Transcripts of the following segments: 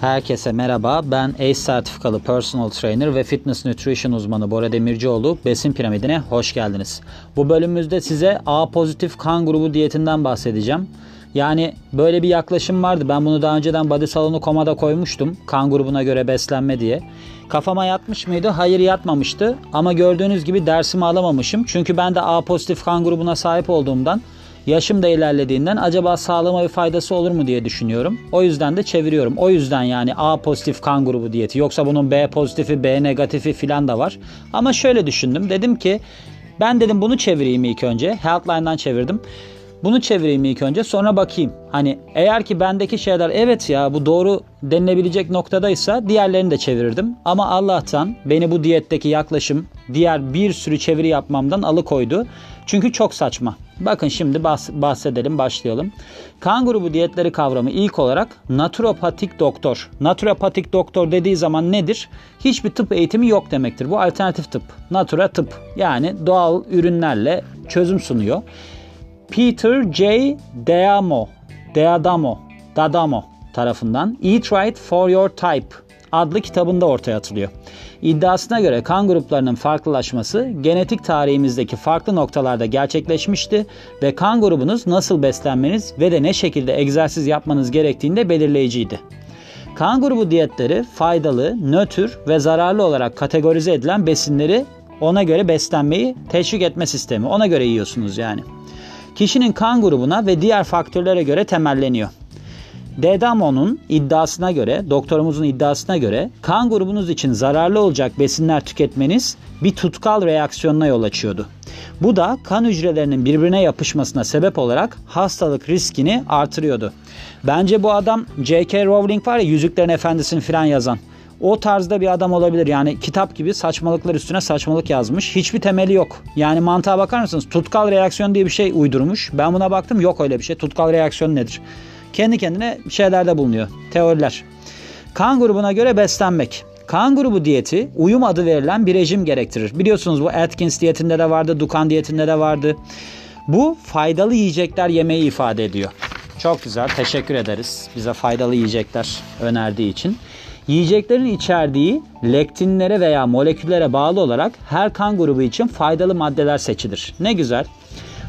Herkese merhaba. Ben ACE sertifikalı personal trainer ve fitness nutrition uzmanı Bora Demircioğlu. Besin piramidine hoş geldiniz. Bu bölümümüzde size A pozitif kan grubu diyetinden bahsedeceğim. Yani böyle bir yaklaşım vardı. Ben bunu daha önceden body salonu komada koymuştum. Kan grubuna göre beslenme diye. Kafama yatmış mıydı? Hayır yatmamıştı. Ama gördüğünüz gibi dersimi alamamışım. Çünkü ben de A pozitif kan grubuna sahip olduğumdan Yaşım da ilerlediğinden acaba sağlığıma bir faydası olur mu diye düşünüyorum. O yüzden de çeviriyorum. O yüzden yani A pozitif kan grubu diyeti. Yoksa bunun B pozitifi, B negatifi filan da var. Ama şöyle düşündüm. Dedim ki ben dedim bunu çevireyim ilk önce. Healthline'dan çevirdim. Bunu çevireyim ilk önce sonra bakayım. Hani eğer ki bendeki şeyler evet ya bu doğru denilebilecek noktadaysa diğerlerini de çevirirdim. Ama Allah'tan beni bu diyetteki yaklaşım diğer bir sürü çeviri yapmamdan alıkoydu. Çünkü çok saçma. Bakın şimdi bahsedelim, başlayalım. Kan grubu diyetleri kavramı ilk olarak naturopatik doktor. Naturopatik doktor dediği zaman nedir? Hiçbir tıp eğitimi yok demektir. Bu alternatif tıp. Natura tıp. Yani doğal ürünlerle çözüm sunuyor. Peter J. Deamo, Deadamo, Dadamo tarafından Eat Right for Your Type adlı kitabında ortaya atılıyor. İddiasına göre kan gruplarının farklılaşması genetik tarihimizdeki farklı noktalarda gerçekleşmişti ve kan grubunuz nasıl beslenmeniz ve de ne şekilde egzersiz yapmanız gerektiğinde belirleyiciydi. Kan grubu diyetleri faydalı, nötr ve zararlı olarak kategorize edilen besinleri ona göre beslenmeyi teşvik etme sistemi. Ona göre yiyorsunuz yani. Kişinin kan grubuna ve diğer faktörlere göre temelleniyor. Dedamo'nun iddiasına göre, doktorumuzun iddiasına göre kan grubunuz için zararlı olacak besinler tüketmeniz bir tutkal reaksiyonuna yol açıyordu. Bu da kan hücrelerinin birbirine yapışmasına sebep olarak hastalık riskini artırıyordu. Bence bu adam J.K. Rowling var ya Yüzüklerin Efendisi'ni filan yazan. O tarzda bir adam olabilir. Yani kitap gibi saçmalıklar üstüne saçmalık yazmış. Hiçbir temeli yok. Yani mantığa bakar mısınız? Tutkal reaksiyon diye bir şey uydurmuş. Ben buna baktım yok öyle bir şey. Tutkal reaksiyon nedir? kendi kendine şeylerde bulunuyor. Teoriler. Kan grubuna göre beslenmek. Kan grubu diyeti uyum adı verilen bir rejim gerektirir. Biliyorsunuz bu Atkins diyetinde de vardı, Dukan diyetinde de vardı. Bu faydalı yiyecekler yemeği ifade ediyor. Çok güzel, teşekkür ederiz bize faydalı yiyecekler önerdiği için. Yiyeceklerin içerdiği lektinlere veya moleküllere bağlı olarak her kan grubu için faydalı maddeler seçilir. Ne güzel.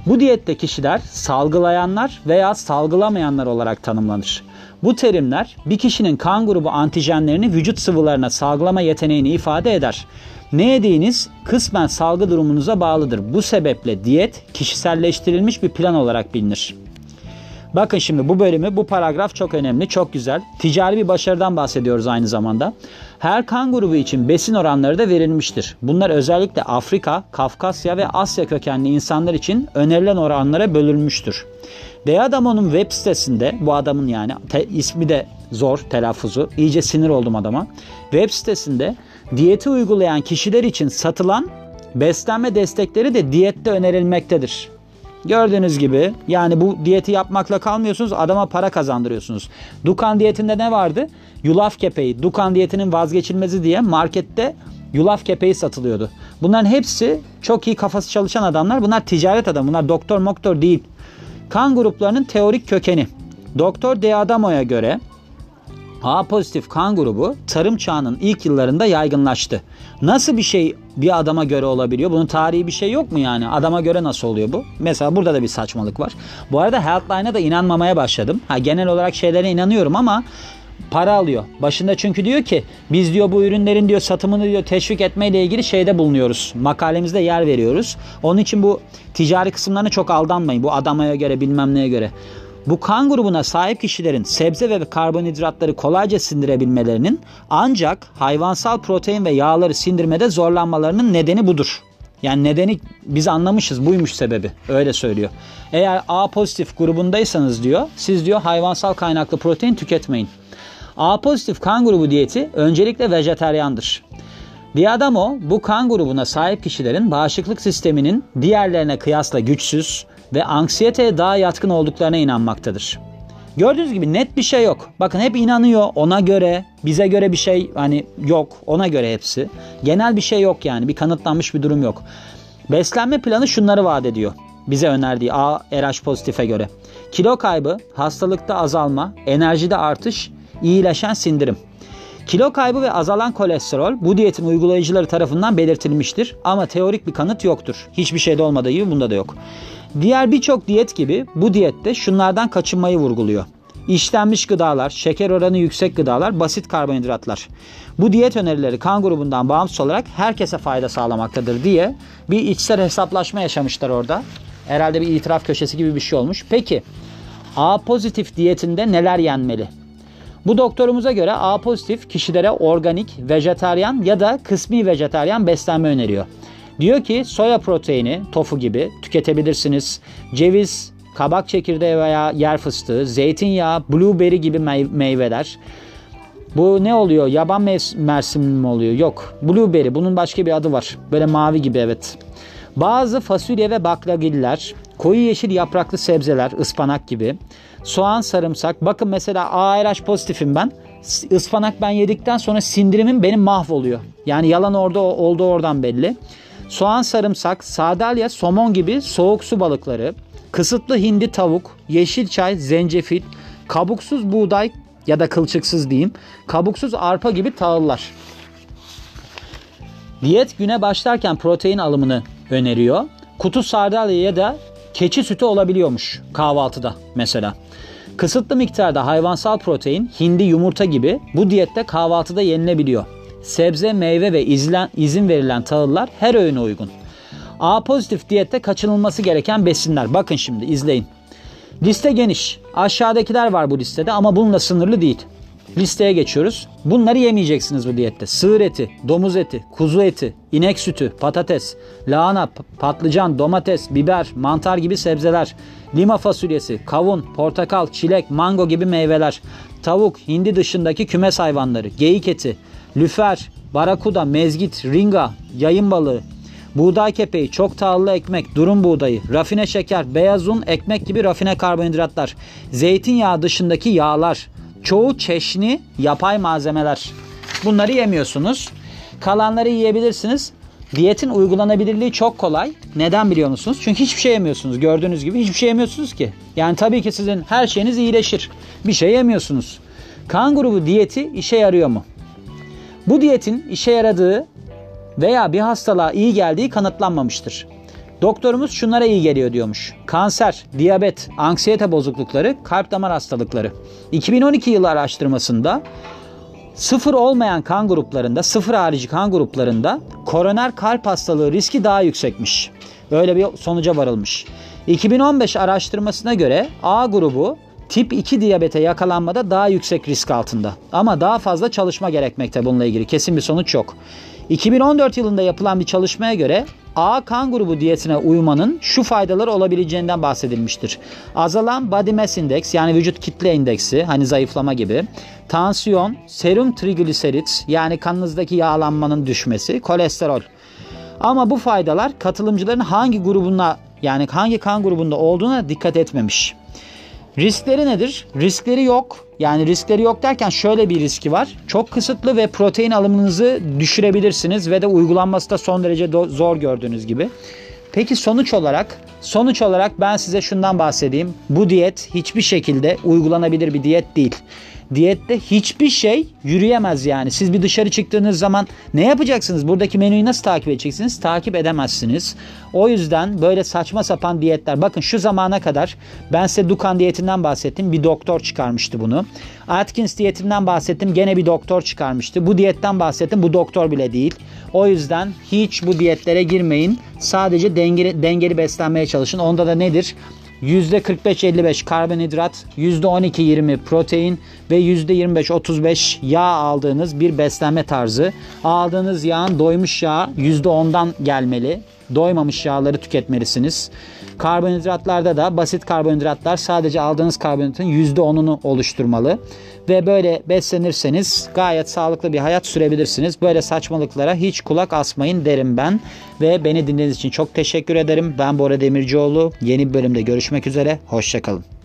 Bu diyette kişiler salgılayanlar veya salgılamayanlar olarak tanımlanır. Bu terimler bir kişinin kan grubu antijenlerini vücut sıvılarına salgılama yeteneğini ifade eder. Ne yediğiniz kısmen salgı durumunuza bağlıdır. Bu sebeple diyet kişiselleştirilmiş bir plan olarak bilinir. Bakın şimdi bu bölümü, bu paragraf çok önemli, çok güzel. Ticari bir başarıdan bahsediyoruz aynı zamanda. Her kan grubu için besin oranları da verilmiştir. Bunlar özellikle Afrika, Kafkasya ve Asya kökenli insanlar için önerilen oranlara bölünmüştür. Deadamo'nun web sitesinde, bu adamın yani te, ismi de zor telaffuzu, iyice sinir oldum adama. Web sitesinde diyeti uygulayan kişiler için satılan beslenme destekleri de diyette önerilmektedir. Gördüğünüz gibi yani bu diyeti yapmakla kalmıyorsunuz adama para kazandırıyorsunuz. Dukan diyetinde ne vardı? Yulaf kepeği. Dukan diyetinin vazgeçilmezi diye markette yulaf kepeği satılıyordu. Bunların hepsi çok iyi kafası çalışan adamlar. Bunlar ticaret adamı. Bunlar doktor moktor değil. Kan gruplarının teorik kökeni. Doktor De Adamo'ya göre A pozitif kan grubu tarım çağının ilk yıllarında yaygınlaştı. Nasıl bir şey bir adama göre olabiliyor? Bunun tarihi bir şey yok mu yani? Adama göre nasıl oluyor bu? Mesela burada da bir saçmalık var. Bu arada Healthline'a da inanmamaya başladım. Ha, genel olarak şeylere inanıyorum ama para alıyor. Başında çünkü diyor ki biz diyor bu ürünlerin diyor satımını diyor teşvik etmeyle ilgili şeyde bulunuyoruz. Makalemizde yer veriyoruz. Onun için bu ticari kısımlarına çok aldanmayın. Bu adamaya göre bilmem neye göre. Bu kan grubuna sahip kişilerin sebze ve karbonhidratları kolayca sindirebilmelerinin ancak hayvansal protein ve yağları sindirmede zorlanmalarının nedeni budur. Yani nedeni biz anlamışız buymuş sebebi öyle söylüyor. Eğer A pozitif grubundaysanız diyor siz diyor hayvansal kaynaklı protein tüketmeyin. A pozitif kan grubu diyeti öncelikle vejeteryandır. Diadamo bu kan grubuna sahip kişilerin bağışıklık sisteminin diğerlerine kıyasla güçsüz, ve anksiyeteye daha yatkın olduklarına inanmaktadır. Gördüğünüz gibi net bir şey yok. Bakın hep inanıyor ona göre, bize göre bir şey hani yok. Ona göre hepsi. Genel bir şey yok yani. Bir kanıtlanmış bir durum yok. Beslenme planı şunları vaat ediyor. Bize önerdiği A RH pozitife göre. Kilo kaybı, hastalıkta azalma, enerjide artış, iyileşen sindirim. Kilo kaybı ve azalan kolesterol bu diyetin uygulayıcıları tarafından belirtilmiştir ama teorik bir kanıt yoktur. Hiçbir şeyde olmadığı gibi bunda da yok. Diğer birçok diyet gibi bu diyette şunlardan kaçınmayı vurguluyor. İşlenmiş gıdalar, şeker oranı yüksek gıdalar, basit karbonhidratlar. Bu diyet önerileri kan grubundan bağımsız olarak herkese fayda sağlamaktadır diye bir içsel hesaplaşma yaşamışlar orada. Herhalde bir itiraf köşesi gibi bir şey olmuş. Peki A pozitif diyetinde neler yenmeli? Bu doktorumuza göre A pozitif kişilere organik, vejetaryen ya da kısmi vejetaryen beslenme öneriyor. Diyor ki soya proteini, tofu gibi tüketebilirsiniz. Ceviz, kabak çekirdeği veya yer fıstığı, zeytinyağı, blueberry gibi meyveler. Bu ne oluyor? Yaban mersimi mi oluyor? Yok. Blueberry. Bunun başka bir adı var. Böyle mavi gibi evet. Bazı fasulye ve baklagiller, koyu yeşil yapraklı sebzeler, ıspanak gibi. Soğan, sarımsak. Bakın mesela ARH pozitifim ben. Ispanak ben yedikten sonra sindirimim benim mahvoluyor. Yani yalan orada olduğu oradan belli. Soğan, sarımsak, sardalya, somon gibi soğuk su balıkları, kısıtlı hindi tavuk, yeşil çay, zencefil, kabuksuz buğday ya da kılçıksız diyeyim, kabuksuz arpa gibi tahıllar. Diyet güne başlarken protein alımını öneriyor. Kutu sardalya ya da keçi sütü olabiliyormuş kahvaltıda mesela. Kısıtlı miktarda hayvansal protein, hindi yumurta gibi bu diyette kahvaltıda yenilebiliyor. Sebze, meyve ve izlen, izin verilen tahıllar her öğüne uygun. A pozitif diyette kaçınılması gereken besinler. Bakın şimdi izleyin. Liste geniş. Aşağıdakiler var bu listede ama bununla sınırlı değil. Listeye geçiyoruz. Bunları yemeyeceksiniz bu diyette. Sığır eti, domuz eti, kuzu eti, inek sütü, patates, lahana, patlıcan, domates, biber, mantar gibi sebzeler, lima fasulyesi, kavun, portakal, çilek, mango gibi meyveler, tavuk, hindi dışındaki kümes hayvanları, geyik eti, lüfer, barakuda, mezgit, ringa, yayın balığı, buğday kepeği, çok tahıllı ekmek, durum buğdayı, rafine şeker, beyaz un, ekmek gibi rafine karbonhidratlar, zeytinyağı dışındaki yağlar, çoğu çeşni yapay malzemeler. Bunları yemiyorsunuz. Kalanları yiyebilirsiniz. Diyetin uygulanabilirliği çok kolay. Neden biliyor musunuz? Çünkü hiçbir şey yemiyorsunuz. Gördüğünüz gibi hiçbir şey yemiyorsunuz ki. Yani tabii ki sizin her şeyiniz iyileşir. Bir şey yemiyorsunuz. Kan grubu diyeti işe yarıyor mu? Bu diyetin işe yaradığı veya bir hastalığa iyi geldiği kanıtlanmamıştır. Doktorumuz şunlara iyi geliyor diyormuş. Kanser, diyabet, anksiyete bozuklukları, kalp damar hastalıkları. 2012 yılı araştırmasında sıfır olmayan kan gruplarında, sıfır harici kan gruplarında koroner kalp hastalığı riski daha yüksekmiş. Böyle bir sonuca varılmış. 2015 araştırmasına göre A grubu tip 2 diyabete yakalanmada daha yüksek risk altında. Ama daha fazla çalışma gerekmekte bununla ilgili. Kesin bir sonuç yok. 2014 yılında yapılan bir çalışmaya göre A kan grubu diyetine uymanın şu faydaları olabileceğinden bahsedilmiştir. Azalan body mass index yani vücut kitle indeksi hani zayıflama gibi, tansiyon, serum trigliserit yani kanınızdaki yağlanmanın düşmesi, kolesterol. Ama bu faydalar katılımcıların hangi grubuna yani hangi kan grubunda olduğuna dikkat etmemiş. Riskleri nedir? Riskleri yok. Yani riskleri yok derken şöyle bir riski var. Çok kısıtlı ve protein alımınızı düşürebilirsiniz ve de uygulanması da son derece zor gördüğünüz gibi. Peki sonuç olarak sonuç olarak ben size şundan bahsedeyim. Bu diyet hiçbir şekilde uygulanabilir bir diyet değil. Diyette hiçbir şey yürüyemez yani. Siz bir dışarı çıktığınız zaman ne yapacaksınız? Buradaki menüyü nasıl takip edeceksiniz? Takip edemezsiniz. O yüzden böyle saçma sapan diyetler. Bakın şu zamana kadar ben size Dukan diyetinden bahsettim. Bir doktor çıkarmıştı bunu. Atkins diyetinden bahsettim. Gene bir doktor çıkarmıştı. Bu diyetten bahsettim. Bu doktor bile değil. O yüzden hiç bu diyetlere girmeyin. Sadece dengeli, dengeli beslenmeye çalışın. Onda da nedir? %45-55 karbonhidrat, %12-20 protein ve %25-35 yağ aldığınız bir beslenme tarzı. Aldığınız yağın doymuş yağ %10'dan gelmeli. Doymamış yağları tüketmelisiniz. Karbonhidratlarda da basit karbonhidratlar sadece aldığınız karbonhidratın %10'unu oluşturmalı. Ve böyle beslenirseniz gayet sağlıklı bir hayat sürebilirsiniz. Böyle saçmalıklara hiç kulak asmayın derim ben. Ve beni dinlediğiniz için çok teşekkür ederim. Ben Bora Demircioğlu. Yeni bir bölümde görüşmek üzere. Hoşçakalın.